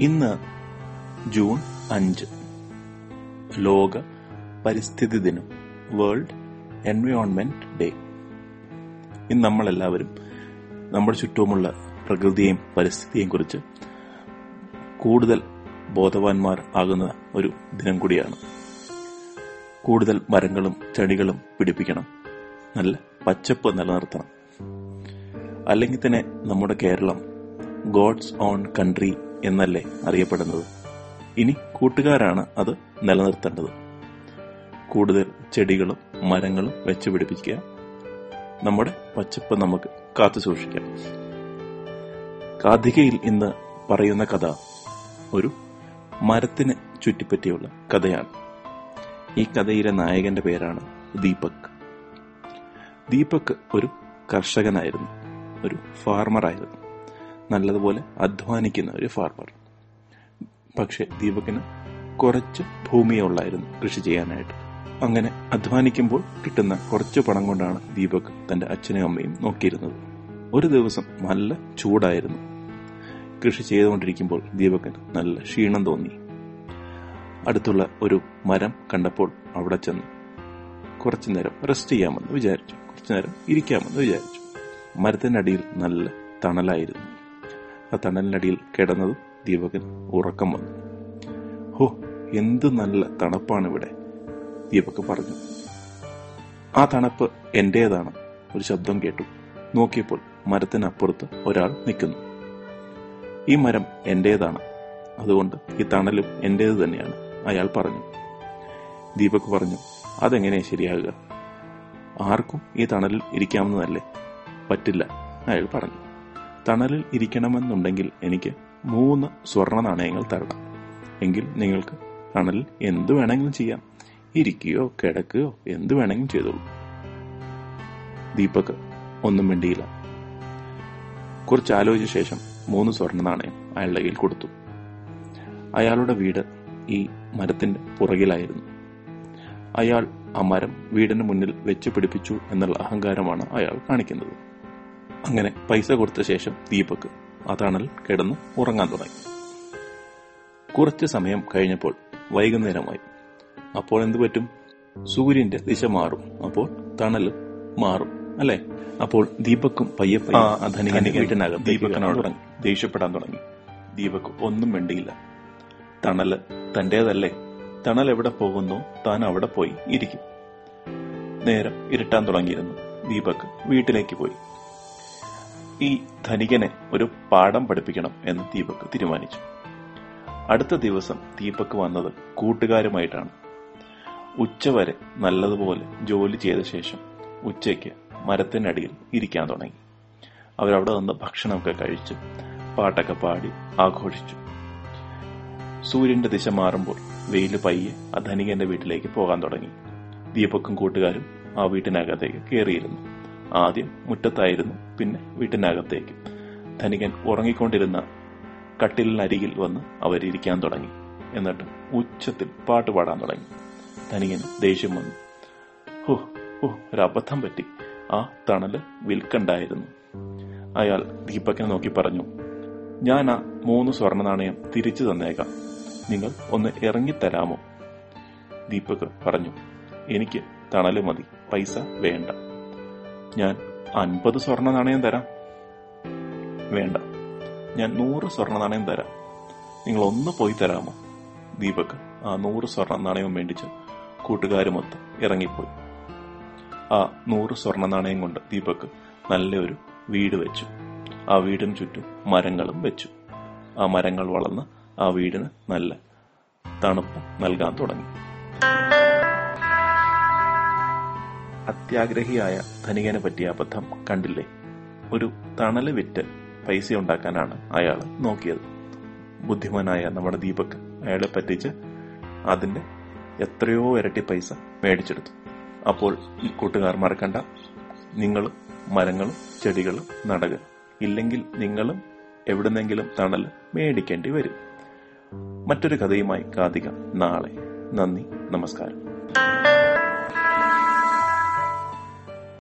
ഇന്ന് ജൂൺ അഞ്ച്. ലോക പരിസ്ഥിതി ദിനം. World environment day. ഇന്ന് നമ്മളെല്ലാവരും നമ്മുടെ ചുറ്റുമുള്ള പ്രകൃതിയെയും പരിസ്ഥിതിയെയും കുറിച്ച് കൂടുതൽ ബോധവാന്മാർ ആകുന്ന ഒരു ദിനം കൂടിയാണ്. കൂടുതൽ മരങ്ങളും ചെടികളും പിടിപ്പിക്കണം. നല്ല പച്ചപ്പ് നിലനിർത്തണം. അല്ലെങ്കിൽ തന്നെ നമ്മുടെ കേരളം ഗോഡ്സ് ഓൺ കൺട്രി എന്നല്ലേ അറിയപ്പെടുന്നത്? ഇനി കൂട്ടുകാരാണ് അത് നിലനിർത്തേണ്ടത്. കൂടുതൽ ചെടികളും മരങ്ങളും വെച്ച് പിടിപ്പിക്കുക. നമ്മുടെ പച്ചപ്പ് നമുക്ക് കാത്തു സൂക്ഷിക്കാം. കാതികയിൽ ഇന്ന് പറയുന്ന കഥ ഒരു മരത്തിന് ചുറ്റിപ്പറ്റിയുള്ള കഥയാണ്. ഈ കഥയിലെ നായകന്റെ പേരാണ് ദീപക്. ദീപക് ഒരു കർഷകനായിരുന്നു. ഒരു ഫാർമറായിരുന്നു നല്ലതുപോലെ അധ്വാനിക്കുന്ന ഒരു ഫാർമർ പക്ഷെ ദീപകിന് കുറച്ച് ഭൂമിയേ ഉള്ളായിരുന്നു കൃഷി ചെയ്യാനായിട്ട്. അങ്ങനെ അധ്വാനിക്കുമ്പോൾ കിട്ടുന്ന കുറച്ച് പണം കൊണ്ടാണ് ദീപക് തന്റെ അച്ഛനെയും അമ്മയും നോക്കിയിരുന്നത്. ഒരു ദിവസം നല്ല ചൂടായിരുന്നു. കൃഷി ചെയ്തുകൊണ്ടിരിക്കുമ്പോൾ ദീപകന് നല്ല ക്ഷീണം തോന്നി. അടുത്തുള്ള ഒരു മരം കണ്ടപ്പോൾ അവിടെ ചെന്ന് കുറച്ചു നേരം റെസ്റ്റ് ചെയ്യാമെന്ന് വിചാരിച്ചു. കുറച്ചു നേരം ഇരിക്കാമെന്ന് വിചാരിച്ചു. മരത്തിന്റെ അടിയിൽ നല്ല തണലായിരുന്നു. ആ തണലിനടിയിൽ കിടന്നതും ദീപകൻ ഉറക്കം വന്നു. ഹോ എന്ത് നല്ല തണുപ്പാണ് ഇവിടെ ദീപക് പറഞ്ഞു. ആ തണുപ്പ് എന്റേതാണ് ഒരു ശബ്ദം കേട്ടു. നോക്കിയപ്പോൾ മരത്തിനപ്പുറത്ത് ഒരാൾ നിൽക്കുന്നു. ഈ മരം എന്റേതാണ് അതുകൊണ്ട് ഈ തണലും എന്റേത് തന്നെയാണ് അയാൾ പറഞ്ഞു. ദീപക് പറഞ്ഞു അതെങ്ങനെ ശരിയാകുക? ആർക്കും ഈ തണലിൽ ഇരിക്കാവുന്നതല്ലേ? പറ്റില്ല അയാൾ പറഞ്ഞു. തണലിൽ ഇരിക്കണമെന്നുണ്ടെങ്കിൽ എനിക്ക് മൂന്ന് സ്വർണ നാണയങ്ങൾ തരണം. എങ്കിൽ നിങ്ങൾക്ക് തണലിൽ എന്തു വേണമെങ്കിലും ചെയ്യാം. ഇരിക്കുകയോ കിടക്കുകയോ എന്തു വേണമെങ്കിലും ചെയ്തോളൂ. ദീപക് ഒന്നും മിണ്ടിയില്ല. കുറച്ച് ആലോചിച്ച ശേഷം മൂന്ന് സ്വർണ നാണയം അയാളുടെ കയ്യിൽ കൊടുത്തു. അയാളുടെ വീട് ഈ മരത്തിന്റെ പുറകിലായിരുന്നു. അയാൾ ആ മരം വീടിന് മുന്നിൽ വെച്ച് പിടിപ്പിച്ചു എന്നുള്ള അഹങ്കാരമാണ് അയാൾ കാണിക്കുന്നത്. അങ്ങനെ പൈസ കൊടുത്ത ശേഷം ദീപക് ആ തണൽ കിടന്ന് ഉറങ്ങാൻ തുടങ്ങി. കുറച്ച് സമയം കഴിഞ്ഞപ്പോൾ വൈകുന്നേരമായി. അപ്പോൾ എന്തു പറ്റും? സൂര്യന്റെ ദിശ മാറും. അപ്പോൾ തണൽ മാറും അല്ലെ? അപ്പോൾ ദീപക്കും പയ്യെ പയ്യെ ആ ധനികന്റെ വീട്ടിനകം ദീപകനോട് തുടങ്ങി. ദേഷ്യപ്പെടാൻ തുടങ്ങി. ദീപക് ഒന്നും വേണ്ടിയില്ല തണൽ തന്റേതല്ലേ? തണൽ എവിടെ പോകുന്നു? താൻ അവിടെ പോയി ഇരിക്കും. നേരം ഇരുട്ടാൻ തുടങ്ങിയിരുന്നു. ദീപക് വീട്ടിലേക്ക് പോയി. ഈ ധനികനെ ഒരു പാഠം പഠിപ്പിക്കണം എന്ന് ദീപക് തീരുമാനിച്ചു. അടുത്ത ദിവസം ദീപക് വന്നത് കൂട്ടുകാരുമായിട്ടാണ്. ഉച്ചവരെ നല്ലതുപോലെ ജോലി ചെയ്ത ശേഷം ഉച്ചയ്ക്ക് മരത്തിനടിയിൽ ഇരിക്കാൻ തുടങ്ങി. അവരവിടെ നിന്ന് ഭക്ഷണമൊക്കെ കഴിച്ചു പാട്ടൊക്കെ പാടി ആഘോഷിച്ചു. സൂര്യന്റെ ദിശ മാറുമ്പോൾ വെയിൽ പയ്യെ ആ ധനികന്റെ വീട്ടിലേക്ക് പോകാൻ തുടങ്ങി. ദീപക്കും കൂട്ടുകാരും ആ വീട്ടിനകത്തേക്ക് കയറിയിരുന്നു. ആദ്യം മുറ്റത്തായിരുന്നു പിന്നെ വീട്ടിനകത്തേക്ക്. ധനികൻ ഉറങ്ങിക്കൊണ്ടിരുന്ന കട്ടിലിനരികിൽ വന്ന് അവരിയ്ക്കാൻ തുടങ്ങി. എന്നിട്ട് ഉച്ചത്തിൽ പാട്ട് പാടാൻ തുടങ്ങി. ധനികന് ദേഷ്യം വന്നു. ഹോ ഹോ ഒരബദ്ധം പറ്റി. ആ തണൽ വിൽക്കണ്ടായിരുന്നു. അയാൾ ദീപക്കിനെ നോക്കി പറഞ്ഞു ഞാൻ ആ മൂന്ന് സ്വർണ നാണയം തിരിച്ചു തന്നേക്കാം. നിങ്ങൾ ഒന്ന് ഇറങ്ങിത്തരാമോ? ദീപക് പറഞ്ഞു എനിക്ക് തണൽ മതി പൈസ വേണ്ട. ഞാൻ അൻപത് സ്വർണ നാണയം തരാം. വേണ്ട. ഞാൻ നൂറ് സ്വർണ നാണയം തരാം. നിങ്ങൾ ഒന്ന് പോയി തരാമോ? ദീപക് ആ നൂറ് സ്വർണ നാണയം മേടിച്ച് കൂട്ടുകാരുമൊത്ത് ഇറങ്ങിപ്പോയി. ആ നൂറ് സ്വർണ നാണയം കൊണ്ട് ദീപക് നല്ലൊരു വീട് വെച്ചു. ആ വീടിന് ചുറ്റും മരങ്ങളും വെച്ചു. ആ മരങ്ങൾ വളർന്ന് ആ വീടിന് നല്ല തണുപ്പ് നൽകാൻ തുടങ്ങി. അത്യാഗ്രഹിയായ ധനികനെ പറ്റിയ അബദ്ധം കണ്ടില്ലേ? ഒരു തണൽ വിറ്റ് പൈസ ഉണ്ടാക്കാനാണ് അയാൾ നോക്കിയത്. ബുദ്ധിമാനായ നമ്മുടെ ദീപക് അയാളെ പറ്റിച്ച് അതിന്റെ എത്രയോ ഇരട്ടി പൈസ മേടിച്ചെടുത്തു. അപ്പോൾ ഈ കൂട്ടുകാർ മറക്കണ്ട നിങ്ങൾ മരങ്ങളും ചെടികളും നടക. ഇല്ലെങ്കിൽ നിങ്ങളും എവിടുന്നെങ്കിലും തണൽ മേടിക്കേണ്ടി വരും. മറ്റൊരു കഥയുമായി കാതിക നാളെ. നന്ദി നമസ്കാരം.